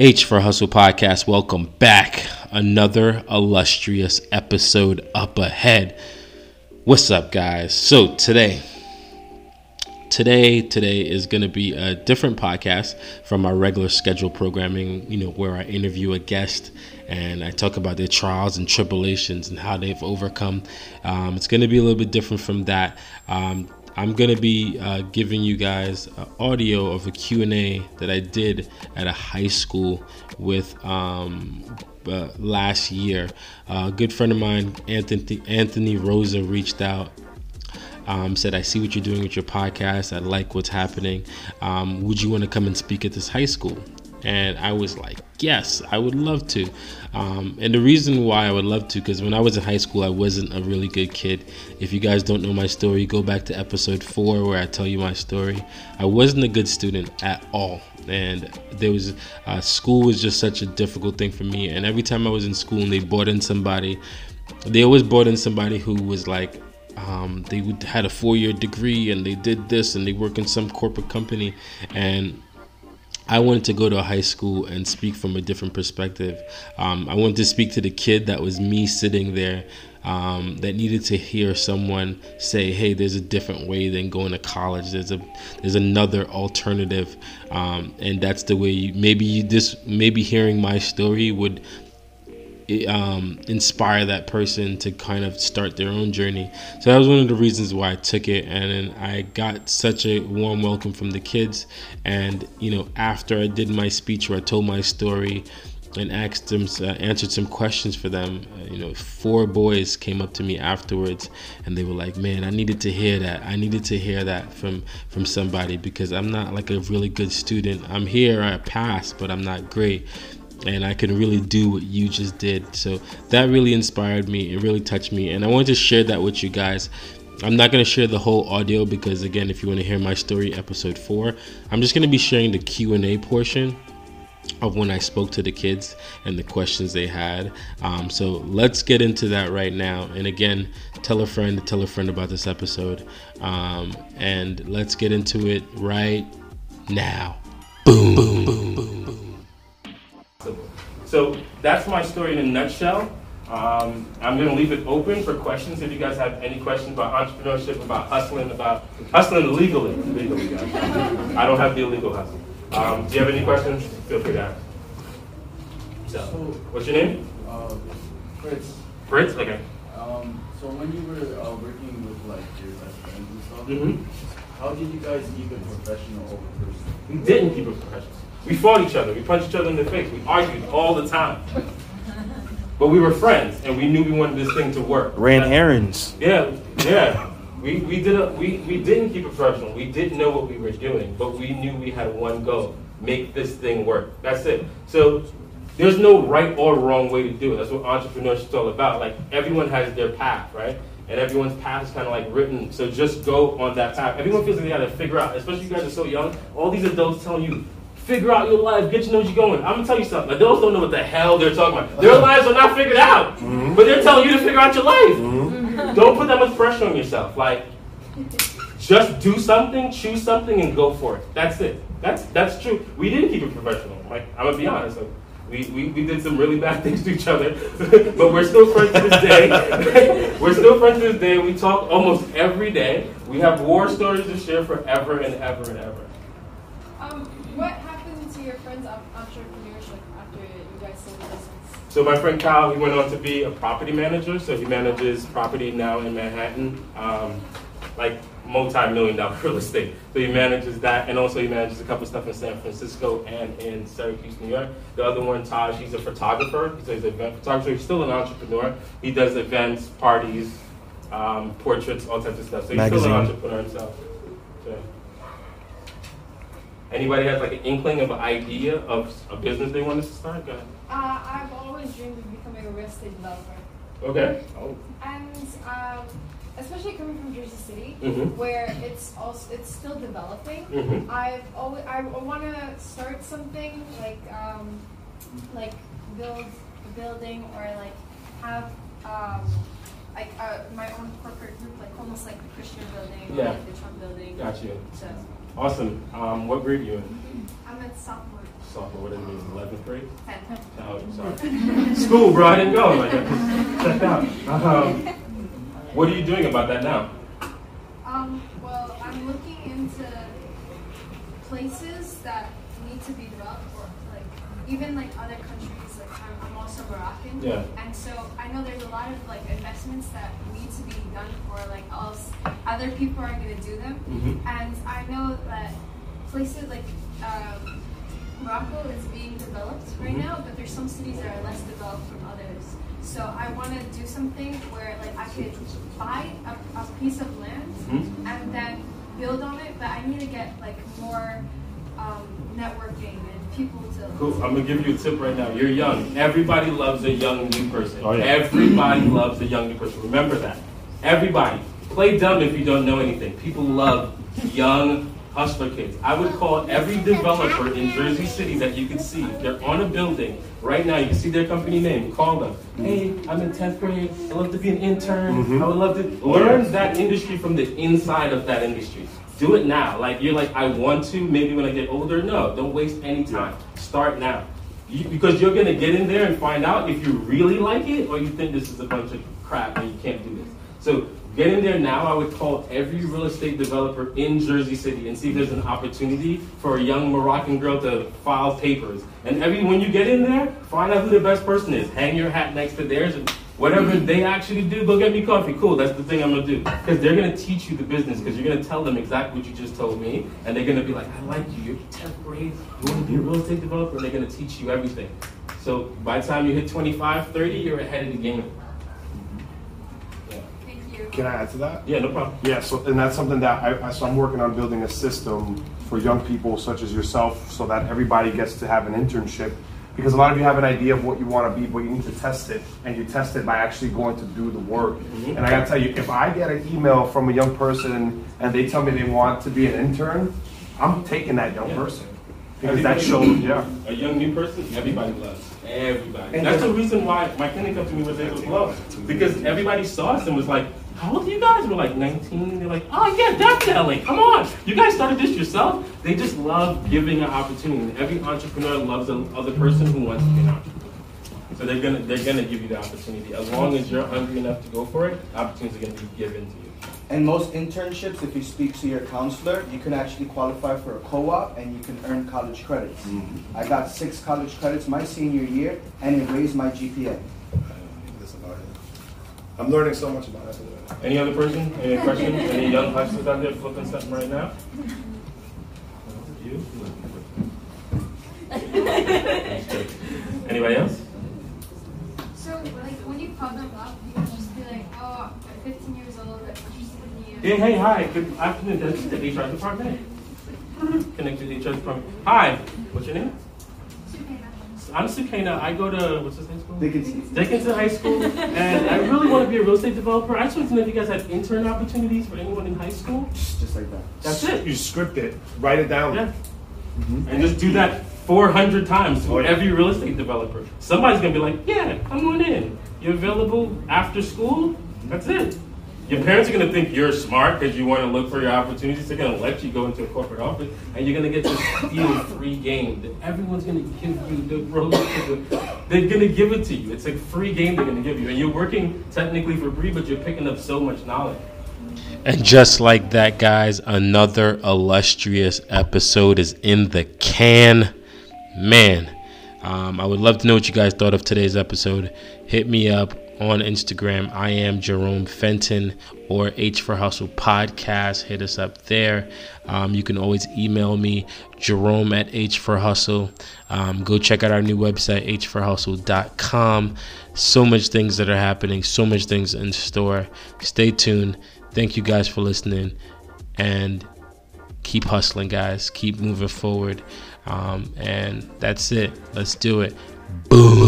H for Hustle Podcast. Welcome back. Another illustrious episode up ahead. What's up, guys? So today, today, today is going to be a different podcast from our regular schedule programming. You know, where I interview a guest and I talk about their trials and tribulations and how they've overcome. Um, it's going to be a little bit different from that. Um, I'm gonna be uh, giving you guys uh, audio of a Q&A that I did at a high school with um, uh, last year. a good friend of mine, Anthony Anthony Rosa, reached out. Um, said, I see what you're doing with your podcast. I like what's happening. Um, would you want to come and speak at this high school? And I was like, yes, I would love to. Um, and the reason why I would love to, because when I was in high school, I wasn't a really good kid. If you guys don't know my story, go back to episode four where I tell you my story. I wasn't a good student at all. And there was, uh, school was just such a difficult thing for me. And every time I was in school and they brought in somebody, they always brought in somebody who was like, um, they had a four-year degree and they did this and they work in some corporate company and I wanted to go to a high school and speak from a different perspective. Um, I wanted to speak to the kid that was me sitting there um, that needed to hear someone say, "Hey, there's a different way than going to college. There's a there's another alternative," um, and that's the way. You, maybe you, this maybe hearing my story would um, inspire that person to kind of start their own journey. So that was one of the reasons why I took it, and I got such a warm welcome from the kids. And you know, after I did my speech where I told my story and asked them, uh, answered some questions for them, uh, you know, four boys came up to me afterwards, and they were like, "Man, I needed to hear that. I needed to hear that from from somebody because I'm not like a really good student. I'm here, I passed, but I'm not great." And I can really do what you just did. So that really inspired me. It really touched me, and I wanted to share that with you guys. I'm not going to share the whole audio because again, if you want to hear my story, episode four, I'm just going to be sharing the Q and A portion of when I spoke to the kids and the questions they had. Um, so let's get into that right now. And again, tell a friend, tell a friend about this episode, um, and let's get into it right now. Boom, boom, boom, that's my story in a nutshell. Um, I'm going to leave it open for questions. If you guys have any questions about entrepreneurship, about hustling, about hustling legally, legally, guys. I don't have the illegal hustle. Um, do you have any questions? Feel free to ask. So, what's your name? Uh, Fritz. Fritz. Okay. Um, so when you were uh, working with like your best friends and stuff, Mm-hmm. how did you guys keep it professional over personal? We didn't keep it professional. We fought each other. We punched each other in the face. We argued all the time. But we were friends, and we knew we wanted this thing to work. Ran errands. Yeah, yeah. We, we, did a, we, we didn't keep it professional. We didn't know what we were doing, but we knew we had one goal make this thing work. That's it. So there's no right or wrong way to do it. That's what entrepreneurship is all about. Like everyone has their path, right? And everyone's path is kind of like written. So just go on that path. Everyone feels like they got to figure out, especially you guys are so young. All these adults telling you, figure out your life, get to know where you're going. I'm gonna tell you something. Adults don't know what the hell they're talking about. Their lives are not figured out, Mm-hmm. but they're telling you to figure out your life. Don't put that much pressure on yourself. Like, just do something, choose something, and go for it. That's it. That's that's true. We didn't keep it professional. Like, I'm gonna be honest. Like, we, we, we did some really bad things to each other, but we're still friends to this day. we're still friends to this day. We talk almost every day. We have war stories to share forever and ever and ever. Um, what happened to your friends' entrepreneurship after you guys sold the business? So my friend Kyle, he went on to be a property manager. So he manages property now in Manhattan, um, like multi-million dollar real estate. So he manages that, and also he manages a couple stuff in San Francisco and in Syracuse, New York. The other one, Taj, he's a photographer. He's an event photographer. He's still an entrepreneur. He does events, parties, um, portraits, all types of stuff. So he's still Magazine. an entrepreneur himself. So. Anybody has like an inkling of an idea of a business they want to start? Go ahead. Uh, I've always dreamed of becoming a real estate developer. Okay. Oh, And um, especially coming from Jersey City, Mhm. where it's also it's still developing. Mhm. I've always I want to start something like um, like build a building or like have um, like uh, my own corporate group, like almost like the Christian building Yeah. or like the Trump building. Got you. So Awesome. Um, what grade are you in? I'm at sophomore. sophomore, what is it, mean, 11th grade? Ten. Oh, sorry. School, bro, I didn't go. Like, checked out. Um, what are you doing about that now? Um, well, I'm looking into places that need to be developed, or like even like other countries. Like I'm, I'm also Moroccan, Yeah. and so I know there's a lot of like investments that need to be done for like else other people are going to do them, Mhm. and I know that places like um, Morocco is being developed right Mhm. now, but there's some cities that are less developed from others. So I want to do something where like I could buy a, a piece of land Mhm. and then build on it, but I need to get like more um, networking and people to. Cool. I'm gonna give you a tip right now. You're young. Everybody loves a young new person. Oh, yeah. Everybody loves a young new person. Remember that. Everybody. Play dumb if you don't know anything. People love young hustler kids. I would call every developer in Jersey City that you can see. They're on a building right now, you can see their company name. Call them. Hey, I'm in 10th grade. I'd love to be an intern. Mhm. I would love to learn that industry from the inside of that industry. Do it now. Like you're like, I want to. Maybe when I get older. No, don't waste any time. Start now. You, because you're gonna get in there and find out if you really like it or you think this is a bunch of crap and you can't do this. So get in there now. I would call every real estate developer in Jersey City and see if there's an opportunity for a young Moroccan girl to file papers. And every when you get in there, find out who the best person is. Hang your hat next to theirs and whatever they actually do, go get me coffee. Cool, that's the thing I'm gonna do. Because they're gonna teach you the business. Because you're gonna tell them exactly what you just told me, and they're gonna be like, I like you. You're 10th grade. You want to be a real estate developer, and they're gonna teach you everything. So by the time you hit 25, 30, you're ahead of the game. Yeah, Thank you. Can I add to that? yeah no problem. Yeah, so and that's something that I, I so I'm working on building a system for young people such as yourself, so that everybody gets to have an internship. Because a lot of you have an idea of what you want to be, but you need to test it, and you test it by actually going to do the work. Mhm. And I gotta tell you, if I get an email from a young person and they tell me they want to be an intern, I'm taking that young Yeah. person because that Everybody- shows, yeah. A young new person, everybody loves. Everybody. And That's the- reason why my clinic company was able to love. Because everybody saw us and was like, how old are you guys? We're like 19. They're like, oh yeah, definitely. Come on. You guys started this yourself? They just love giving an opportunity. Every entrepreneur loves another person who wants to be an entrepreneur. So they're gonna they're gonna give you the opportunity. As long as you're hungry enough to go for it, opportunities are gonna be given to you. And most internships, if you speak to your counselor, you can actually qualify for a co-op and you can earn college credits. I got six college credits my senior year, and it raised my GPA. That's about it. I'm learning so much about it. Any other person? Any questions? Any young hustlers out there flipping something right now? You? Anybody else? So, like, when you call them up, you can just be like, oh, I'm 15 years old, I'm interested in you. Hey, hey, hi. Good afternoon. This is the HR department. Connect to the HR department. Hi. What's your name? I'm Sukena. I go to what's this high school? Dickinson. Dickinson High School, and I really want to be a real estate developer. I just want to know if you guys have intern opportunities for anyone in high school. Just like that. That's it. You script it, write it down. Yeah. Mm-hmm. And just do that 400 times Oh, to every real estate developer. Somebody's gonna be like, yeah, come on in. You're available after school. That's it. Your parents are gonna think you're smart because you want to look for your opportunities. They're gonna let you go into a corporate office, and you're gonna get this steal free game that everyone's gonna give you. The they're gonna give it to you. It's a free game they're gonna give you, and you're working technically for free, but you're picking up so much knowledge. And just like that, guys, another illustrious episode is in the can. Man, um, I would love to know what you guys thought of today's episode. Hit me up on Instagram. I am Jerome Fenton or H for Hustle Podcast. Hit us up there. Um, you can always email me, Jerome at H for Hustle. Um, go check out our new website, hforhustle.com. So much things that are happening, so much things in store. Stay tuned. Thank you guys for listening and keep hustling, guys. Keep moving forward. Um, and that's it. Let's do it. Boom.